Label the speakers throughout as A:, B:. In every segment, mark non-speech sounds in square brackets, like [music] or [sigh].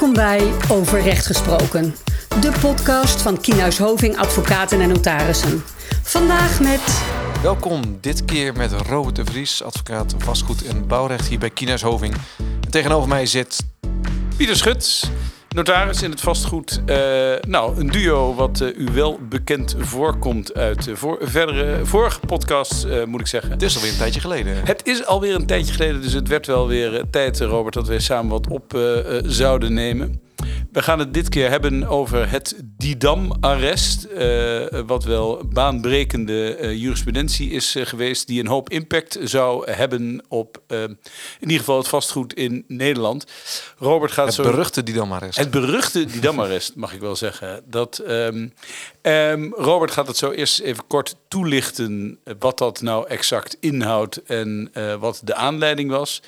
A: Welkom bij Over Recht Gesproken, de podcast van Kienhuis Hoving Advocaten en Notarissen. Vandaag met...
B: Welkom dit keer met Robert de Vries, advocaat vastgoed en bouwrecht hier bij Kienhuis Hoving. En tegenover mij zit
C: Pieter Schut, notaris in het vastgoed. Uh, nou, een duo wat uh, u wel bekend voorkomt uit uh, voor, verdere, vorige podcasts, moet ik zeggen.
B: Het is alweer een tijdje geleden.
C: Het is alweer een tijdje geleden, dus het werd wel weer tijd, Robert, dat wij samen wat op zouden nemen. We gaan het dit keer hebben over het Didam-arrest. Uh, wat wel baanbrekende uh, jurisprudentie is uh, geweest. Die een hoop impact zou hebben op in ieder geval het vastgoed in Nederland. Robert gaat
B: het
C: zo.
B: Het beruchte Didam-arrest.
C: Het beruchte Didam-arrest, mag ik wel zeggen. Dat, um, um, Robert gaat het zo eerst even kort toelichten. Wat dat nou exact inhoudt en wat de aanleiding was.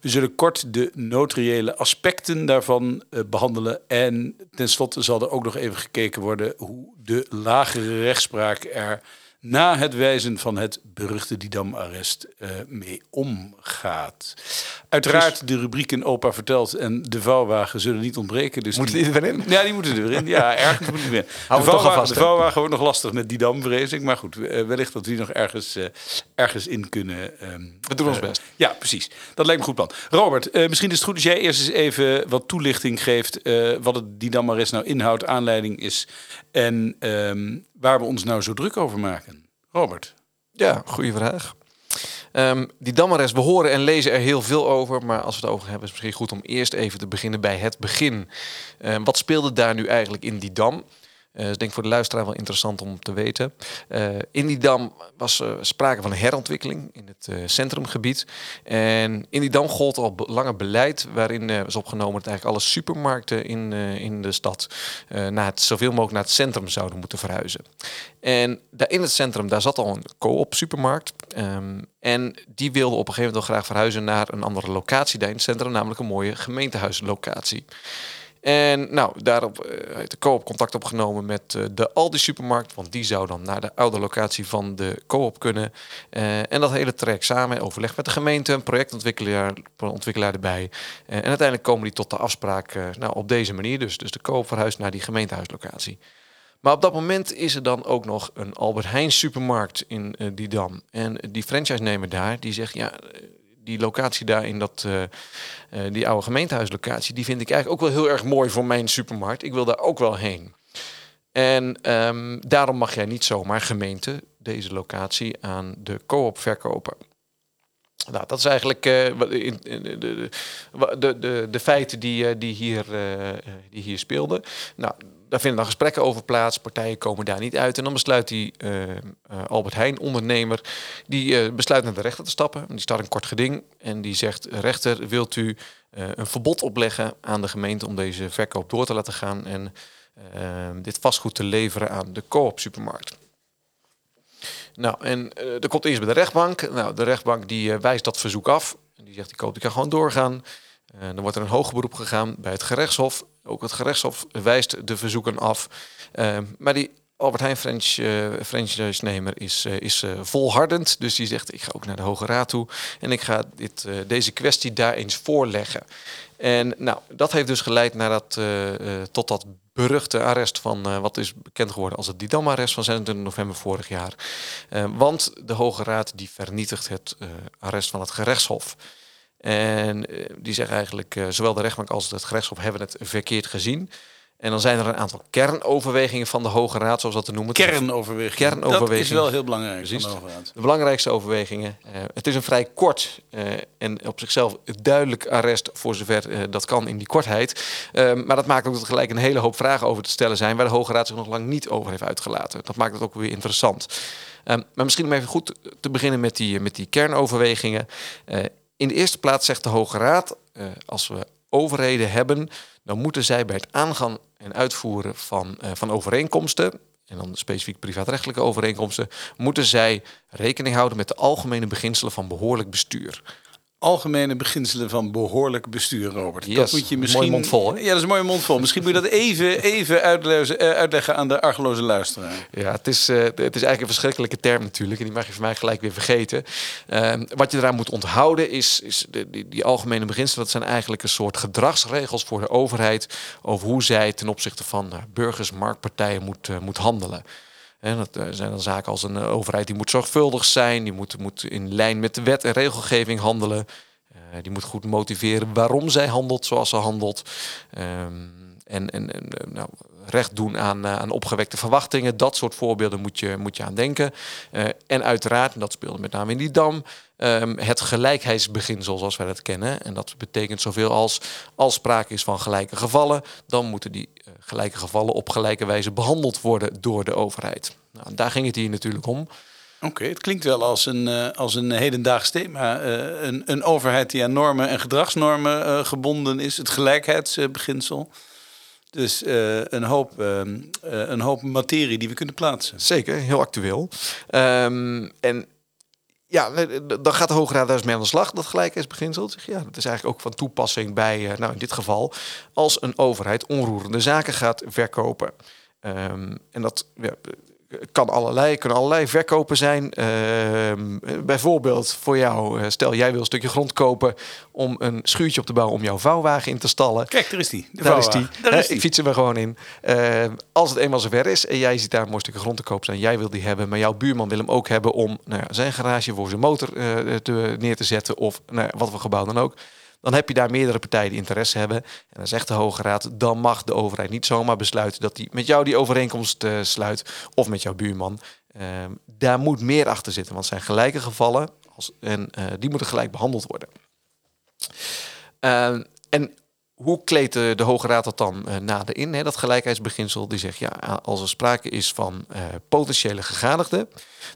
C: We zullen kort de notariële aspecten daarvan behandelen. En tenslotte zal er ook nog even gekeken worden hoe de lagere rechtspraak er na het wijzen van het beruchte Didam-arrest uh, mee omgaat. Uiteraard de rubrieken Opa vertelt en de vouwwagen zullen niet ontbreken. Dus
B: moeten die, erin?
C: Ja, die moeten erin. Ja, [laughs] ergens moeten die erin. De vouwwagen, vast, de vouwwagen wordt nog lastig met Didam, vrees ik. Maar goed, uh, wellicht dat die nog ergens, uh, ergens in kunnen...
B: Um, we doen ons best.
C: Ja, precies. Dat lijkt me een goed plan. Robert, misschien is het goed als jij eerst eens even wat toelichting geeft... wat het Didam-arrest nou inhoudt, aanleiding is... en um, waar we ons nou zo druk over maken. Robert.
B: Ja, goede vraag. Um, die Damarest, we horen en lezen er heel veel over. Maar als we het over hebben, is het misschien goed om eerst even te beginnen bij het begin. Um, wat speelde daar nu eigenlijk in die dam? Uh, is denk voor de luisteraar wel interessant om te weten. Uh, in die dam was uh, sprake van herontwikkeling in het centrumgebied. En in die dam gold al langer beleid waarin was opgenomen dat eigenlijk alle supermarkten in, in de stad naar het, zoveel mogelijk naar het centrum zouden moeten verhuizen. En in het centrum daar zat al een co-op supermarkt. Um, en die wilde op een gegeven moment wel graag verhuizen naar een andere locatie daar in het centrum, namelijk een mooie gemeentehuislocatie. En nou, daarop uh, heeft de co-op contact opgenomen met uh, de Aldi supermarkt, want die zou dan naar de oude locatie van de co-op kunnen. Uh, en dat hele traject samen, overleg met de gemeente, een projectontwikkelaar ontwikkelaar erbij. en uiteindelijk komen die tot de afspraak nou, op deze manier, dus, dus de co-op verhuist naar die gemeentehuislocatie. Maar op dat moment is er dan ook nog een Albert Heijn supermarkt in uh, die dam. En die franchise-nemer daar, die zegt, ja, die locatie daar in dat, uh, uh, die oude gemeentehuislocatie, die vind ik eigenlijk ook wel heel erg mooi voor mijn supermarkt. Ik wil daar ook wel heen. En um, daarom mag jij niet zomaar gemeente deze locatie aan de co-op verkopen. Nou, dat is eigenlijk uh, in, in, de, de, de, de, feiten die, die, hier, die hier speelden. Nou, daar vinden dan gesprekken over plaats. Partijen komen daar niet uit. En dan besluit die Albert Heijn, ondernemer, die besluit naar de rechter te stappen. Die start een kort geding en die zegt: rechter, wilt u een verbod opleggen aan de gemeente om deze verkoop door te laten gaan en dit vastgoed te leveren aan de co-op supermarkt? Nou, en er komt eerst bij de rechtbank. Nou, de rechtbank die wijst dat verzoek af. En die zegt: die koop die kan gewoon doorgaan. Uh, dan wordt er een hoger beroep gegaan bij het gerechtshof. Ook het gerechtshof wijst de verzoeken af. Maar die Albert Heijn French, uh, franchise-nemer is, uh, is uh, volhardend. Dus die zegt, ik ga ook naar de Hoge Raad toe. En ik ga dit, deze kwestie daar eens voorleggen. En nou, dat heeft dus geleid naar dat, tot dat beruchte arrest van wat is bekend geworden als het Didam-arrest van 26 november vorig jaar. want de Hoge Raad die vernietigt het arrest van het gerechtshof. En die zeggen eigenlijk, zowel de rechtbank als het gerechtshof hebben het verkeerd gezien. En dan zijn er een aantal kernoverwegingen van de Hoge Raad, zoals dat te noemen.
C: Kernoverwegingen. Kernoverwegingen. Dat is wel heel belangrijk. Precies. Van de, Hoge Raad.
B: de belangrijkste overwegingen. Uh, het is een vrij kort en op zichzelf duidelijk arrest, voor zover dat kan in die kortheid. maar dat maakt ook dat er gelijk een hele hoop vragen over te stellen zijn, waar de Hoge Raad zich nog lang niet over heeft uitgelaten. Dat maakt het ook weer interessant. Um, maar misschien om even goed te beginnen met die, met die kernoverwegingen. In de eerste plaats zegt de Hoge Raad, als we overheden hebben, dan moeten zij bij het aangaan en uitvoeren van, uh, van overeenkomsten, en dan specifiek privaatrechtelijke overeenkomsten, moeten zij rekening houden met de algemene beginselen van behoorlijk bestuur.
C: Algemene beginselen van behoorlijk bestuur, Robert.
B: Yes,
C: dat moet je misschien.
B: mooie mond vol, hè?
C: Ja, dat is een mooie mond vol. Misschien moet je dat even, even uitleggen, eh, uitleggen aan de argeloze luisteraar.
B: Ja, het is, eh, het is eigenlijk een verschrikkelijke term natuurlijk. En die mag je voor mij gelijk weer vergeten. Ehm, wat je eraan moet onthouden is, is de, die, die algemene beginselen. Dat zijn eigenlijk een soort gedragsregels voor de overheid. Over hoe zij ten opzichte van eh, burgers, marktpartijen moet, moet handelen. En dat eh, zijn dan zaken als een eh, overheid die moet zorgvuldig zijn. Die moet, moet in lijn met de wet en regelgeving handelen. Eh, die moet goed motiveren waarom zij handelt zoals ze handelt. Ehm, en en, en nou, recht doen aan, eh, aan opgewekte verwachtingen. Dat soort voorbeelden moet je, moet je aan denken. Eh, en uiteraard, en dat speelde met name in die dam, ehm, het gelijkheidsbeginsel zoals wij dat kennen. En dat betekent zoveel als als sprake is van gelijke gevallen, dan moeten die eh, gelijke gevallen op gelijke wijze behandeld worden door de overheid. Nou, daar ging het hier natuurlijk om.
C: Oké, het klinkt wel als een, als een hedendaags thema. Een, een overheid die aan normen en gedragsnormen gebonden is, het gelijkheidsbeginsel. Dus eh, een, hoop, eh, eh, een hoop materie die we kunnen plaatsen.
B: Zeker, heel actueel. Ehm, en ja, dan gaat de Hoge Raad daar eens mee aan de slag, dat gelijkheidsbeginsel. Ja, dat is eigenlijk ook van toepassing bij, eh, nou in dit geval, als een overheid onroerende zaken gaat verkopen. Ehm, en dat kan allerlei, kunnen allerlei verkopen zijn. Ehm, bijvoorbeeld voor jou, eh, stel jij wil een stukje grond kopen om een schuurtje op te bouwen om jouw vouwwagen in te stallen.
C: Kijk, daar is die.
B: Daar is die.
C: Daar is die.
B: Ik fiets er maar gewoon in. Eh, als het eenmaal zover is en jij ziet daar een mooi stukje grond te koop staan, jij wil die hebben, maar jouw buurman wil hem ook hebben om nou ja, zijn garage voor zijn motor eh, te, neer te zetten of nou ja, wat voor gebouw dan ook. Dan heb je daar meerdere partijen die interesse hebben. En dan zegt de Hoge Raad, dan mag de overheid niet zomaar besluiten dat hij met jou die overeenkomst eh, sluit of met jouw buurman. Ehm, daar moet meer achter zitten, want het zijn gelijke gevallen als, en eh, die moeten gelijk behandeld worden. Ehm, en hoe kleedt de, Hoge Raad dat dan eh, nader in? Hè? Dat gelijkheidsbeginsel die zegt, ja, als er sprake is van eh, potentiële gegadigden,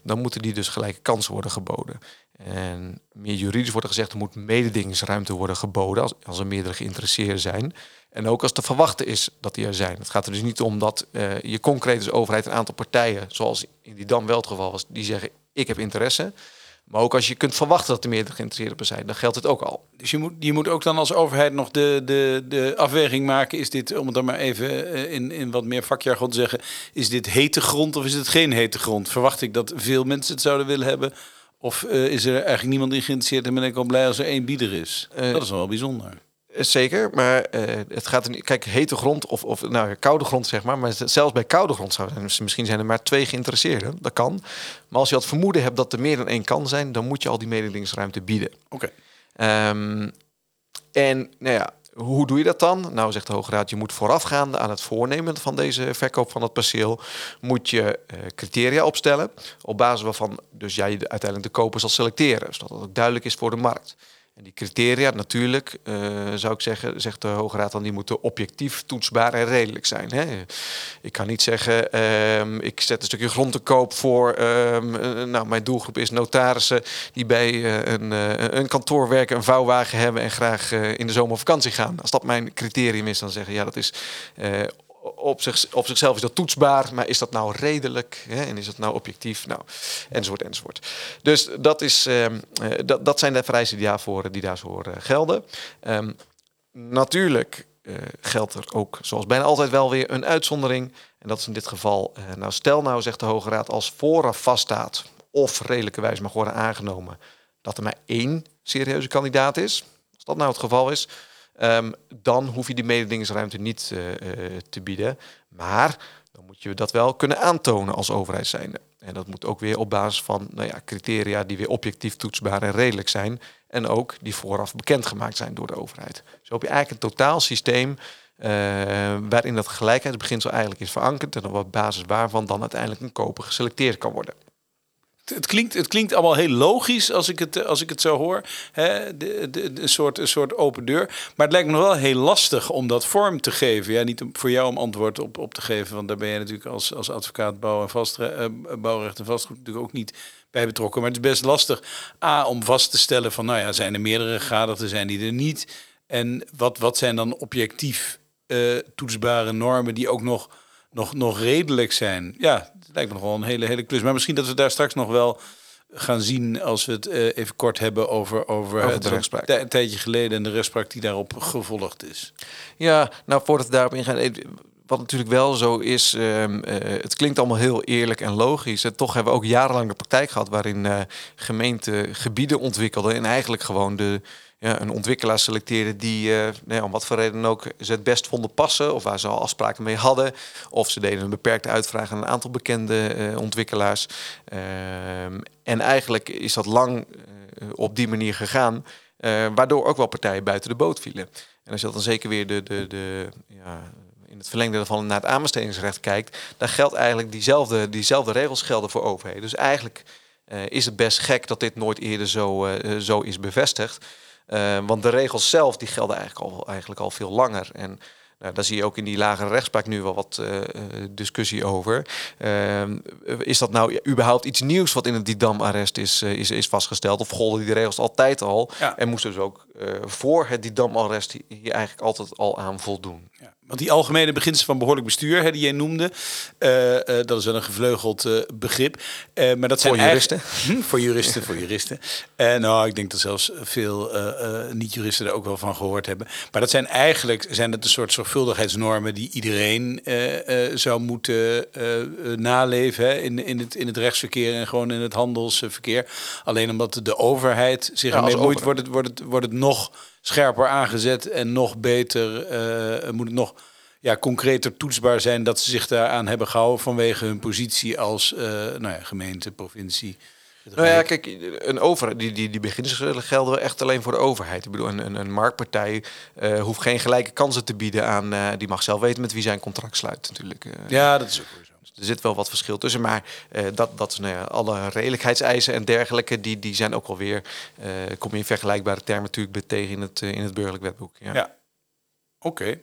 B: dan moeten die dus gelijke kansen worden geboden. En meer juridisch wordt er gezegd, er moet mededingingsruimte worden geboden als, als er meerdere geïnteresseerden zijn. En ook als te verwachten is dat die er zijn. Het gaat er dus niet om dat eh, je concreet als overheid een aantal partijen, zoals in die dan wel het geval was, die zeggen, ik heb interesse. Maar ook als je kunt verwachten dat er meerdere geïnteresseerden zijn, dan geldt het ook al.
C: Dus je moet, je moet ook dan als overheid nog de, de, de afweging maken. Is dit, om het dan maar even eh, in, in wat meer vakjargon te zeggen, is dit hete grond of is het geen hete grond? Verwacht ik dat veel mensen het zouden willen hebben? Of eh, is er eigenlijk niemand in geïnteresseerd en ben ik al blij als er één bieder is?
B: Eh,
C: dat is wel bijzonder.
B: Zeker, maar eh, het gaat niet. Kijk, hete grond of, of nou, koude grond, zeg maar. Maar zelfs bij koude grond zou zijn, misschien zijn er maar twee geïnteresseerden. Dat kan. Maar als je het vermoeden hebt dat er meer dan één kan zijn, dan moet je al die mededingingsruimte bieden.
C: Oké.
B: Ehm, en nou ja, hoe doe je dat dan? Nou, zegt de Hoge Raad, je moet voorafgaande aan het voornemen van deze verkoop van het perceel, moet je eh, criteria opstellen, op basis waarvan dus jij de- uiteindelijk de koper zal selecteren, zodat het ook duidelijk is voor de markt. En die criteria, natuurlijk, eh, zou ik zeggen, zegt de Hoge Raad dan, die moeten objectief, toetsbaar en redelijk zijn. Hè? Ik kan niet zeggen, ehm, ik zet een stukje grond te koop voor, ehm, eh, nou, mijn doelgroep is notarissen die bij eh, een, een kantoor werken, een vouwwagen hebben en graag in de zomer op vakantie gaan. Als dat mijn criterium is, dan zeggen, ja, dat is op, zich, zichzelf is dat toetsbaar, maar is dat nou redelijk hè? en is dat nou objectief? Nou, enzovoort, enzovoort. Dus dat, is, ehm, eh, dat, dat zijn de vereisten die daarvoor, die daarvoor eh, gelden. Ehm, natuurlijk eh, geldt er ook, zoals bijna altijd wel weer, een uitzondering. En dat is in dit geval, nou stel nou, zegt de Hoge Raad, als vooraf vaststaat of redelijkerwijs mag worden aangenomen dat er maar één serieuze kandidaat is. Als dat nou het geval is, ehm, dan hoef je die mededingingsruimte niet eh, eh, te bieden. Maar dan moet je dat wel kunnen aantonen als overheid zijnde. En dat moet ook weer op basis van nou ja, criteria die weer objectief toetsbaar en redelijk zijn. En ook die vooraf bekendgemaakt zijn door de overheid. Zo heb je eigenlijk een totaal systeem eh, waarin dat gelijkheidsbeginsel eigenlijk is verankerd. En op basis waarvan dan uiteindelijk een koper geselecteerd kan worden.
C: Het, klinkt, het klinkt allemaal heel logisch als ik het, als ik het zo hoor. De, de, een, soort, een soort open deur. Maar het lijkt me nog wel heel lastig om dat vorm te geven. Ja, niet voor jou om antwoord op, op te geven. Want daar ben je natuurlijk als, als advocaat bouw en vastre, eh, bouwrecht en vastgoed natuurlijk ook niet bij betrokken. Maar het is best lastig. A, om vast te stellen van, nou ja, zijn er meerdere gegadigden, zijn die er niet? En wat, wat zijn dan objectief eh, toetsbare normen die ook nog, nog, nog redelijk zijn? Ja, het lijkt me nog wel een hele, hele klus. Maar misschien dat we daar straks nog wel gaan zien als we het eh, even kort hebben over, over,
B: Over de rechtspraak.
C: een tijdje geleden en de rechtspraak die daarop gevolgd is.
B: Ja, nou voordat we daarop ingaan. eh, Wat natuurlijk wel zo is, ehm, eh, het klinkt allemaal heel eerlijk en logisch. En toch hebben we ook jarenlang de praktijk gehad waarin gemeenten gebieden ontwikkelden en eigenlijk gewoon de, ja, een ontwikkelaar selecteerden die eh, nou om wat voor reden ook ze het best vonden passen of waar ze al afspraken mee hadden. Of ze deden een beperkte uitvraag aan een aantal bekende eh, ontwikkelaars. Ehm, en eigenlijk is dat lang eh, op die manier gegaan, waardoor ook wel partijen buiten de boot vielen. En als je dan zeker weer de, de, de, ja, in het verlengde daarvan naar het aanbestedingsrecht kijkt, dan geldt eigenlijk diezelfde, diezelfde regels gelden voor overheden. Dus eigenlijk is het best gek dat dit nooit eerder zo, zo is bevestigd. Eh, want de regels zelf die gelden eigenlijk al, eigenlijk al veel langer. En nou, daar zie je ook in die lagere rechtspraak nu wel wat eh, eh, discussie over. Ehm, is dat nou überhaupt iets nieuws wat in het Didam-arrest is, eh, is, is vastgesteld? Of golden die regels altijd al?
C: Ja.
B: En moesten dus ook voor het Didam-arrest hi- hier eigenlijk altijd al aan voldoen?
C: Ja, want die algemene beginselen van behoorlijk bestuur, hè, die jij noemde, eh, eh, dat is wel een gevleugeld eh, begrip. Maar dat zijn
B: Voor
C: eigenlijk-
B: juristen? [laughs]
C: Hm, voor juristen, voor juristen. En nou, ik denk dat zelfs veel niet-juristen er ook wel van gehoord hebben. Maar dat zijn eigenlijk zijn het een soort zorgvuldigheidsnormen die iedereen zou moeten naleven hè, in, in, het, in het rechtsverkeer en gewoon in het handelsverkeer. Alleen omdat de overheid zich
B: Ja,
C: ermee moeit, wordt het, wordt, het, wordt het nog scherper aangezet en nog beter eh, moet het nog ja, concreter toetsbaar zijn dat ze zich daaraan hebben gehouden vanwege hun positie als eh, nou ja, gemeente, provincie.
B: Nou ja, kijk, een over, die, die, die beginselen gelden wel echt alleen voor de overheid. Ik bedoel, een, een, een marktpartij eh, hoeft geen gelijke kansen te bieden aan... die mag zelf weten met wie zijn contract sluit natuurlijk.
C: Ja, dat is ook zo.
B: Er zit wel wat verschil tussen, maar eh, dat, dat nou alle redelijkheidseisen en dergelijke, die, die zijn ook alweer, eh kom je in vergelijkbare termen natuurlijk tegen in het, in het burgerlijk wetboek. Ja.
C: Oké.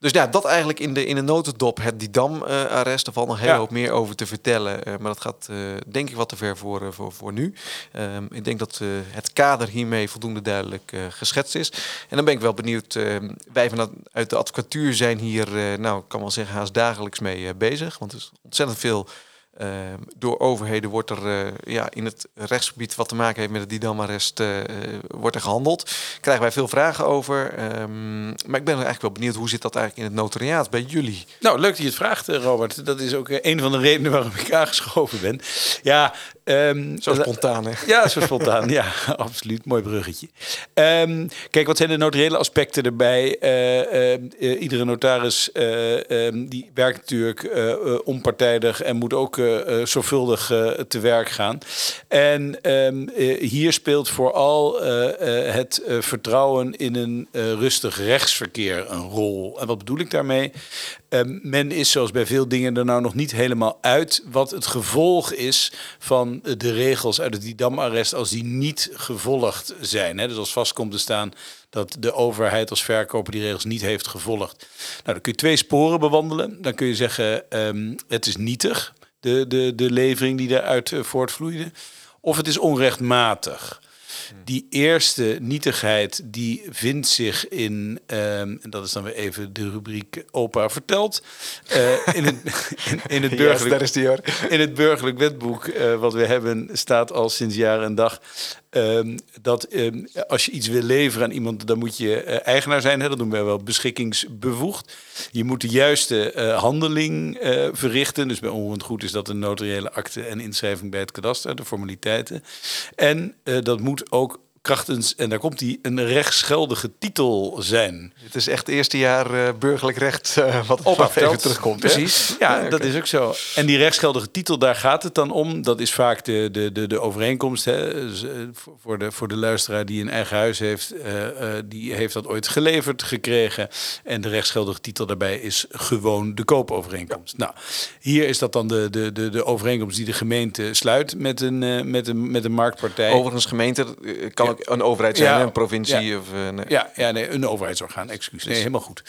B: Dus ja, dat eigenlijk in de, in de notendop, het Didam-arrest. er valt nog heel
C: Ja.
B: hoop meer over te vertellen. eh, maar dat gaat eh, denk ik wat te ver voor, eh, voor, voor nu. Ehm, ik denk dat het kader hiermee voldoende duidelijk geschetst is. En dan ben ik wel benieuwd. ehm, wij vanuit uit de advocatuur zijn hier, nou, ik kan wel zeggen, haast dagelijks mee bezig. Want er is ontzettend veel... ehm, door overheden wordt er eh, ja, in het rechtsgebied wat te maken heeft met het Didam-arrest, eh, eh, wordt er gehandeld. Krijgen wij veel vragen over. Ehm, maar ik ben eigenlijk wel benieuwd, hoe zit dat eigenlijk in het notariaat bij jullie?
C: Nou, leuk dat je het vraagt, eh, Robert. Dat is ook een van de redenen waarom ik aangeschoven ben. Ja, ehm,
B: Zo spontaan, hè?
C: Ja, zo spontaan. ja, [laughs] absoluut. Mooi bruggetje. Kijk, wat zijn de notariële aspecten erbij? Iedere notaris die werkt natuurlijk onpartijdig en moet ook eh, zorgvuldig eh, te werk gaan. En ehm, eh, hier speelt vooral het vertrouwen in een rustig rechtsverkeer een rol. En wat bedoel ik daarmee? Ehm, men is zoals bij veel dingen er nou nog niet helemaal uit wat het gevolg is van de regels uit het Didam-arrest als die niet gevolgd zijn. Hè? Dus als vast komt te staan dat de overheid als verkoper die regels niet heeft gevolgd. Nou, dan kun je twee sporen bewandelen. Dan kun je zeggen, ehm, het is nietig, de, de, de levering die daaruit eh, voortvloeide. Of het is onrechtmatig. Die eerste nietigheid die vindt zich in, ehm, en dat is dan weer even de rubriek opa vertelt, eh, in, het, [laughs] in, in het burgerlijk
B: is die hoor.
C: in het burgerlijk wetboek eh, wat we hebben staat al sinds jaar en dag ehm, dat ehm, als je iets wil leveren aan iemand, dan moet je eh, eigenaar zijn. Hè? Dat noemen wij wel beschikkingsbevoegd. Je moet de juiste eh, handeling eh, verrichten. Dus bij onroerend goed is dat een notariële akte en inschrijving bij het kadaster, de formaliteiten. En dat moet ook krachtens, en daar komt die, een rechtsgeldige titel zijn.
B: Het is echt het eerste jaar eh, burgerlijk recht eh, wat op even terugkomt. hè?
C: Precies, ja,
B: Ja,
C: dat is ook zo. En die rechtsgeldige titel, daar gaat het dan om. Dat is vaak de, de, de, de overeenkomst. Hè. Eh, voor- de, voor de luisteraar die een eigen huis heeft, die heeft dat ooit geleverd gekregen. En de rechtsgeldige titel daarbij is gewoon de koopovereenkomst. Nou, hier is dat dan de, de, de, de overeenkomst die de gemeente sluit met een, met een, met een marktpartij.
B: Overigens, gemeente eh, kan
C: Ja.
B: ook een overheid zijn,
C: Ja.
B: een provincie.
C: Ja.
B: Of, eh, nee.
C: Ja, ja nee, een overheidsorgaan, excuus. Nee, helemaal goed.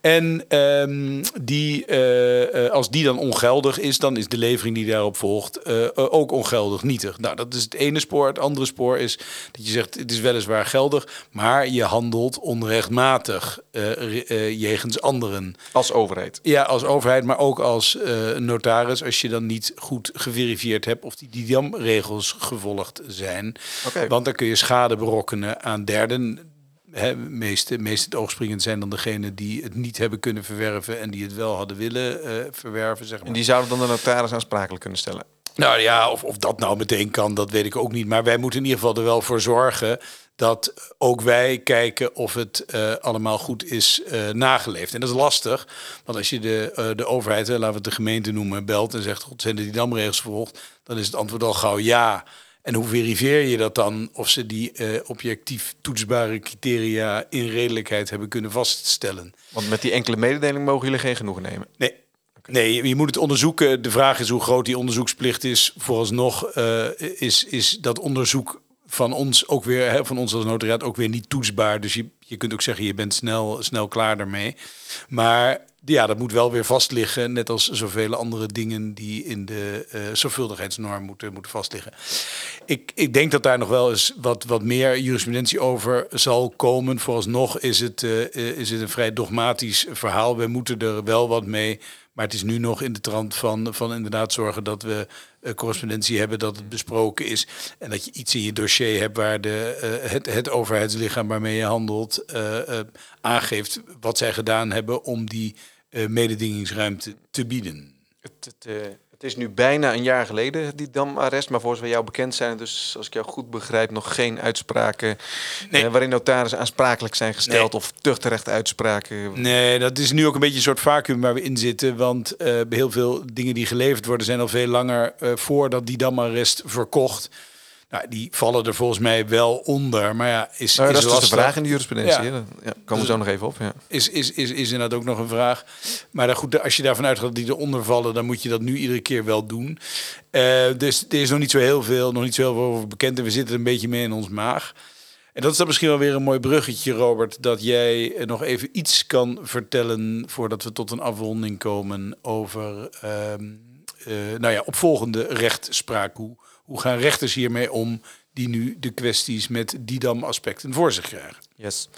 C: En ehm, die, eh, eh, als die dan ongeldig is, dan is de levering die daarop volgt eh, ook ongeldig nietig. Nou, dat is het ene spoor. Het andere spoor is dat je zegt, het is weliswaar geldig, maar je handelt onrechtmatig re- eh, jegens anderen.
B: Als overheid.
C: Ja, als overheid, maar ook als notaris, als je dan niet goed geverifieerd hebt of die DIAM-regels gevolgd zijn. Want dan kun je schade berokkenen aan derden. Hè, meest, meest het oogspringend zijn dan degene die het niet hebben kunnen verwerven en die het wel hadden willen eh, verwerven. Zeg maar.
B: En die zouden dan de notaris aansprakelijk kunnen stellen.
C: Nou ja, of, of dat nou meteen kan, dat weet ik ook niet. Maar wij moeten in ieder geval er wel voor zorgen dat ook wij kijken of het eh, allemaal goed is eh, nageleefd. En dat is lastig, want als je de, de overheid, hè, laten we het de gemeente noemen, belt en zegt, God, zijn er die damregels gevolgd? Dan is het antwoord al gauw ja. En hoe verifieer je dat dan? Of ze die eh, objectief toetsbare criteria in redelijkheid hebben kunnen vaststellen?
B: Want met die enkele mededeling mogen jullie geen genoegen nemen.
C: Nee. Nee, je- moet het onderzoeken. De vraag is hoe groot die onderzoeksplicht is. Vooralsnog eh, is, is dat onderzoek van ons ook weer, hè, van ons als notariaat ook weer niet toetsbaar. Dus je, je kunt ook zeggen, je bent snel, snel klaar daarmee. Maar ja, dat moet wel weer vastliggen. Net als zoveel andere dingen die in de eh zorgvuldigheidsnorm moeten, moeten vastliggen. Ik, ik denk dat daar nog wel eens wat, wat meer jurisprudentie over zal komen. Vooralsnog is het, eh, eh, is het een vrij dogmatisch verhaal. We moeten er wel wat mee. Maar het is nu nog in de trant van, van inderdaad zorgen dat we correspondentie hebben, dat het besproken is. En dat je iets in je dossier hebt waar de, het, het overheidslichaam waarmee je handelt aangeeft wat zij gedaan hebben om die mededingingsruimte te bieden.
B: Het, het, eh, het is nu bijna een jaar geleden, die damarrest. Maar voor zover jou bekend zijn, dus als ik jou goed begrijp, nog geen uitspraken
C: Nee.
B: eh, waarin notarissen aansprakelijk zijn gesteld
C: Nee.
B: of tuchtrecht uitspraken.
C: Nee, dat is nu ook een beetje een soort vacuüm waar we in zitten. Want eh, heel veel dingen die geleverd worden zijn al veel langer eh, voordat die damarrest verkocht. Nou, die vallen er volgens mij wel onder. Maar ja, is,
B: Nou,
C: is
B: dat is dus de vraag in de jurisprudentie.
C: Ja.
B: komen we zo nog even op. Ja.
C: is, is, is, is inderdaad ook nog een vraag. Maar dan goed, als je daarvan uitgaat dat die eronder vallen, dan moet je dat nu iedere keer wel doen. Eh, dus er is nog niet zo heel veel, nog niet zo heel veel over bekend. En we zitten er een beetje mee in ons maag. En dat is dan misschien wel weer een mooi bruggetje, Robert, dat jij eh, nog even iets kan vertellen voordat we tot een afronding komen over ehm, eh, nou ja, opvolgende rechtspraak. Hoe, hoe gaan rechters hiermee om die nu de kwesties met Didam-aspecten voor zich krijgen?
B: Yes.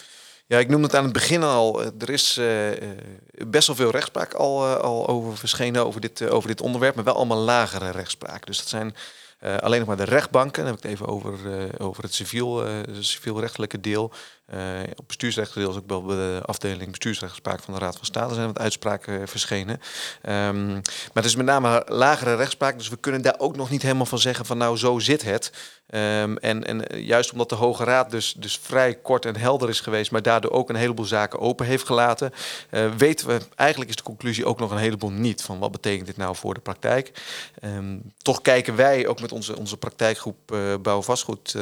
B: Ja, ik noemde het aan het begin al. Eh, Er is eh, eh, best wel veel rechtspraak al, al over verschenen over dit, over dit onderwerp, maar wel allemaal lagere rechtspraak. Dus dat zijn alleen nog maar de rechtbanken. Dan heb ik het even over, over het civiel, civielrechtelijke deel. Eh, op bestuursrechtelijk deel is ook bij de afdeling bestuursrechtspraak van de Raad van State zijn wat uitspraken eh, verschenen. Ehm, maar het is met name lagere rechtspraak, dus we kunnen daar ook nog niet helemaal van zeggen van nou zo zit het. Ehm, en, en eh, juist omdat de Hoge Raad dus, dus vrij kort en helder is geweest, maar daardoor ook een heleboel zaken open heeft gelaten, weten we, eigenlijk is de conclusie ook nog een heleboel niet van wat betekent dit nou voor de praktijk. Ehm, toch kijken wij ook met onze, onze praktijkgroep Bouw Vastgoed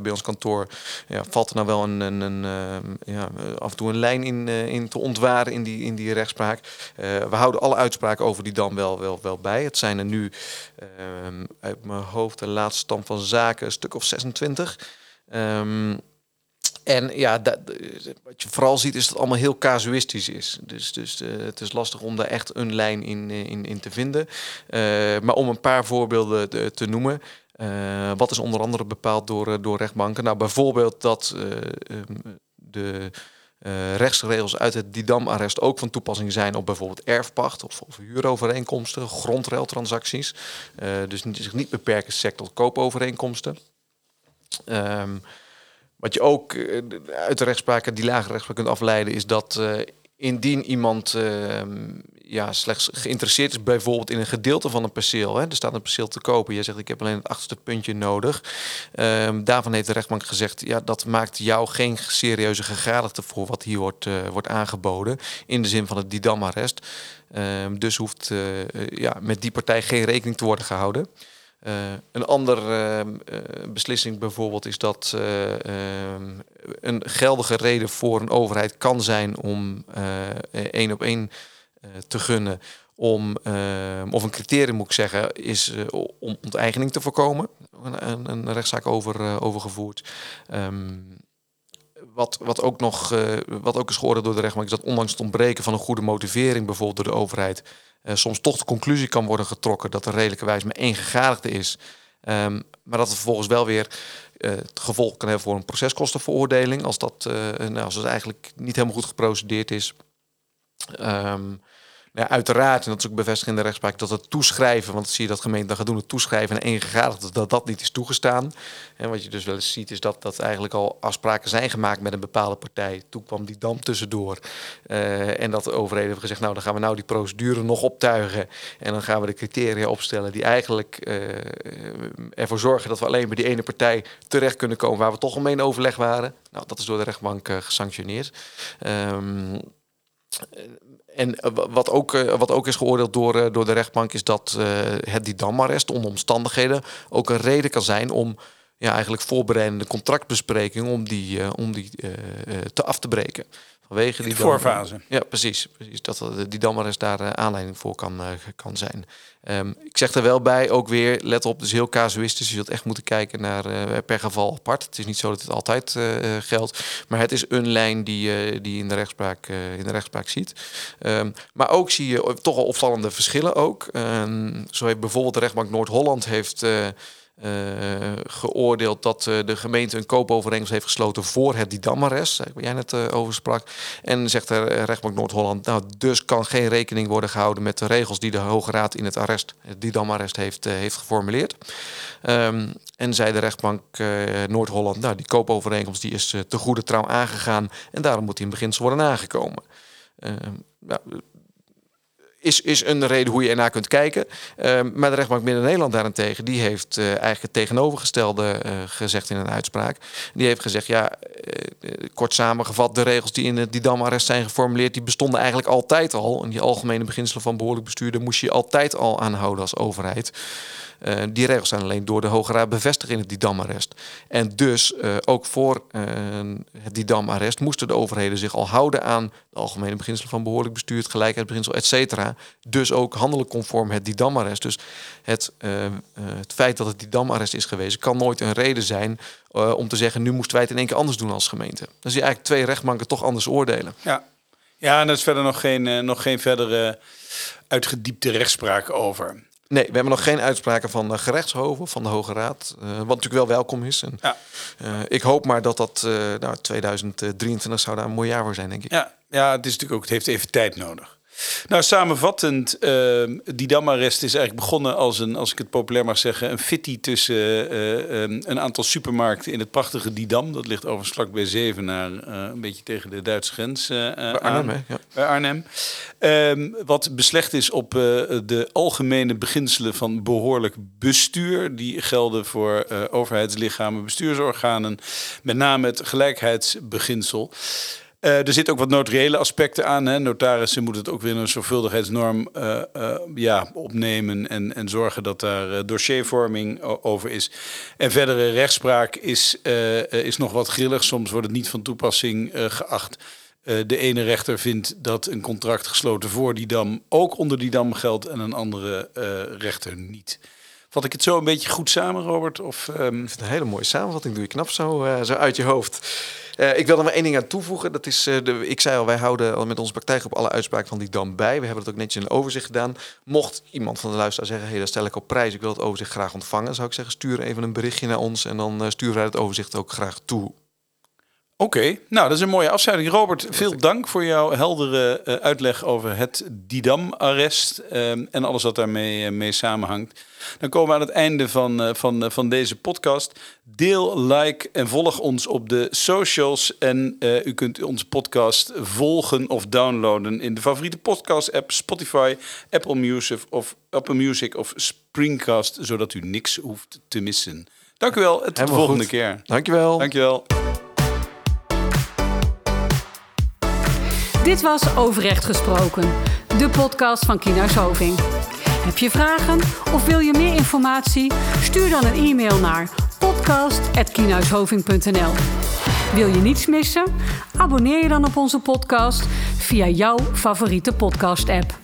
B: bij ons kantoor, ja, valt er nou wel een, een, een, ehm, ja, eh, af en toe een lijn in, eh, in te ontwaren in die, in die rechtspraak. Eh, we houden alle uitspraken over die dan wel, wel, wel bij. Het zijn er nu ehm, uit mijn hoofd de laatste stand van zaken een stuk of 26. Ehm, en ja, dat, wat je vooral ziet is dat het allemaal heel casuïstisch is. Dus, dus eh, het is lastig om daar echt een lijn in, eh, in, in te vinden. Eh, maar om een paar voorbeelden te, te noemen. Eh, wat is onder andere bepaald door, eh, door rechtbanken? Nou, bijvoorbeeld dat eh, ehm, de rechtsregels uit het Didam-arrest ook van toepassing zijn op bijvoorbeeld erfpacht of, of huurovereenkomsten, grondruiltransacties. Eh, dus zich niet beperken sect tot koopovereenkomsten. Ehm, wat je ook uit de rechtspraak, die lage rechtspraak kunt afleiden, is dat indien iemand ehm, ja, slechts geïnteresseerd is, bijvoorbeeld in een gedeelte van een perceel, hè, er staat een perceel te kopen, jij zegt ik heb alleen het achtste puntje nodig. Ehm, daarvan heeft de rechtbank gezegd, ja, dat maakt jou geen serieuze gegadigde voor wat hier wordt, eh, wordt aangeboden, in de zin van het Didam-arrest. Ehm, dus hoeft eh, ja, met die partij geen rekening te worden gehouden. Eh, een andere eh, beslissing bijvoorbeeld is dat ehm, een geldige reden voor een overheid kan zijn om één op één te gunnen. Om, ehm, of een criterium moet ik zeggen, is eh, om onteigening te voorkomen. Een, een, rechtszaak over, eh, overgevoerd. Ehm, wat, wat, ook nog, wat ook is geoordeeld door de rechtbank, is dat ondanks het ontbreken van een goede motivering, bijvoorbeeld door de overheid, soms toch de conclusie kan worden getrokken dat er redelijke wijze maar één gegadigde is. Um, maar dat het vervolgens wel weer het gevolg kan hebben voor een proceskostenveroordeling, als dat, nou, als het eigenlijk niet helemaal goed geprocedeerd is. Ja, uiteraard, en dat is ook bevestigd in de rechtspraak, dat het toeschrijven, want zie je dat gemeente dan gaat doen, het toeschrijven en ingegadigd, dat dat niet is toegestaan. En wat je dus wel eens ziet, is dat, dat eigenlijk al afspraken zijn gemaakt met een bepaalde partij. Toen kwam die dam tussendoor. Uh, en dat de overheden hebben gezegd, nou dan gaan we nou die procedure nog optuigen. En dan gaan we de criteria opstellen die eigenlijk uh, ervoor zorgen dat we alleen bij die ene partij terecht kunnen komen waar we toch omheen overleg waren. Nou, dat is door de rechtbank uh, gesanctioneerd. Um, en eh, wat ook, eh, wat ook is geoordeeld door, eh, door de rechtbank is dat het Didam-arrest onder omstandigheden ook een reden kan zijn om ja, eigenlijk voorbereidende contractbesprekingen om die, om die te af te breken.
C: Vanwege die voorfase.
B: Ja, precies, precies. Dat die Damarest daar uh, aanleiding voor kan, uh, kan zijn. Um, ik zeg er wel bij, ook weer, let op, dus heel casuïstisch. Je zult echt moeten kijken naar uh, per geval apart. Het is niet zo dat het altijd geldt. Maar het is een lijn die, die in, de rechtspraak, in de rechtspraak ziet. Um, maar ook zie je toch al opvallende verschillen ook. Um, zo heeft bijvoorbeeld de rechtbank Noord-Holland heeft uh, geoordeeld dat uh, de gemeente een koopovereenkomst heeft gesloten voor het Didam-arrest, waar jij net uh, over sprak. En zegt de rechtbank Noord-Holland, nou dus kan geen rekening worden gehouden met de regels die de Hoge Raad in het arrest, het Didam-arrest, heeft, heeft geformuleerd. Um, en zei de rechtbank Noord-Holland, nou die koopovereenkomst die is te goede trouw aangegaan en daarom moet die in beginsel worden aangekomen. Nou, is, is een reden hoe je ernaar kunt kijken. Uh, maar de rechtbank Midden-Nederland daarentegen, die heeft uh, eigenlijk het tegenovergestelde uh, gezegd in een uitspraak. Die heeft gezegd, ja, eh, kort samengevat, de regels die in het Didam-arrest zijn geformuleerd, die bestonden eigenlijk altijd al. En die algemene beginselen van behoorlijk bestuur, daar moest je altijd al aanhouden als overheid. Die regels zijn alleen door de Hoge Raad bevestigd in het Didam-arrest. En dus ook voor het Didam-arrest moesten de overheden zich al houden aan algemene beginselen van behoorlijk bestuur, het gelijkheidsbeginsel, et cetera. Dus ook handelen conform het Didam-arrest. Dus het, het feit dat het Didam-arrest is geweest, kan nooit een reden zijn om te zeggen, nu moesten wij het in één keer anders doen als gemeente. Dan zie je eigenlijk twee rechtbanken toch anders oordelen.
C: Ja, ja en er is verder nog geen, nog geen verdere uitgediepte rechtspraak over.
B: Nee, we hebben nog geen uitspraken van de gerechtshoven, van de Hoge Raad. Uh, wat natuurlijk wel welkom is. En, ja. uh, ik hoop maar dat dat uh, nou, 2023 zou daar een mooi jaar voor zijn, denk ik.
C: Ja, ja het, is natuurlijk ook, het heeft even tijd nodig. Nou, samenvattend, uh, die Damarest is eigenlijk begonnen als een, als ik het populair mag zeggen, een fitty tussen uh, een aantal supermarkten in het prachtige Didam. Dat ligt overigens vlak bij Zevenaar, uh, een beetje tegen de Duitse grens
B: bij Arnhem. Hè? Ja.
C: Bij Arnhem. Um, wat beslecht is op de algemene beginselen van behoorlijk bestuur. Die gelden voor overheidslichamen, bestuursorganen. Met name het gelijkheidsbeginsel. Uh, er zitten ook wat notariële aspecten aan. Hè. Notarissen moeten het ook weer een zorgvuldigheidsnorm uh, uh, ja, opnemen en, en zorgen dat daar dossiervorming over is. En verdere rechtspraak is, is nog wat grillig. Soms wordt het niet van toepassing geacht. de ene rechter vindt dat een contract gesloten voor die dam ook onder die dam geldt en een andere rechter niet. Vat ik het zo een beetje goed samen, Robert? Of, um... Ik
B: vind het een hele mooie samenvatting. Doe je knap zo, zo uit je hoofd. Uh, ik wil er maar één ding aan toevoegen. Dat is, uh, de, ik zei al, wij houden al met onze op alle uitspraken van die dam bij. We hebben het ook netjes in een overzicht gedaan. Mocht iemand van de luisteraar zeggen, hey, dat stel ik op prijs. Ik wil het overzicht graag ontvangen. Zou ik zeggen, stuur even een berichtje naar ons. En dan sturen wij het overzicht ook graag toe.
C: Oké, okay. nou dat is een mooie afsluiting. Robert, veel dank voor jouw heldere uh, uitleg over het Didam-arrest uh, en alles wat daarmee uh, mee samenhangt. Dan komen we aan het einde van, van, van deze podcast. Deel, like en volg ons op de socials. En u kunt onze podcast volgen of downloaden in de favoriete podcast-app Spotify, Apple Music of, Apple Music of Springcast, zodat u niks hoeft te missen. Dank u wel tot de volgende goed. keer.
B: Dankjewel.
C: Dankjewel.
A: Dit was Overrecht Gesproken, de podcast van Kienhuis. Heb je vragen of wil je meer informatie? Stuur dan een e-mail naar podcast.kienhuishoving.nl Wil je niets missen? Abonneer je dan op onze podcast via jouw favoriete podcast-app.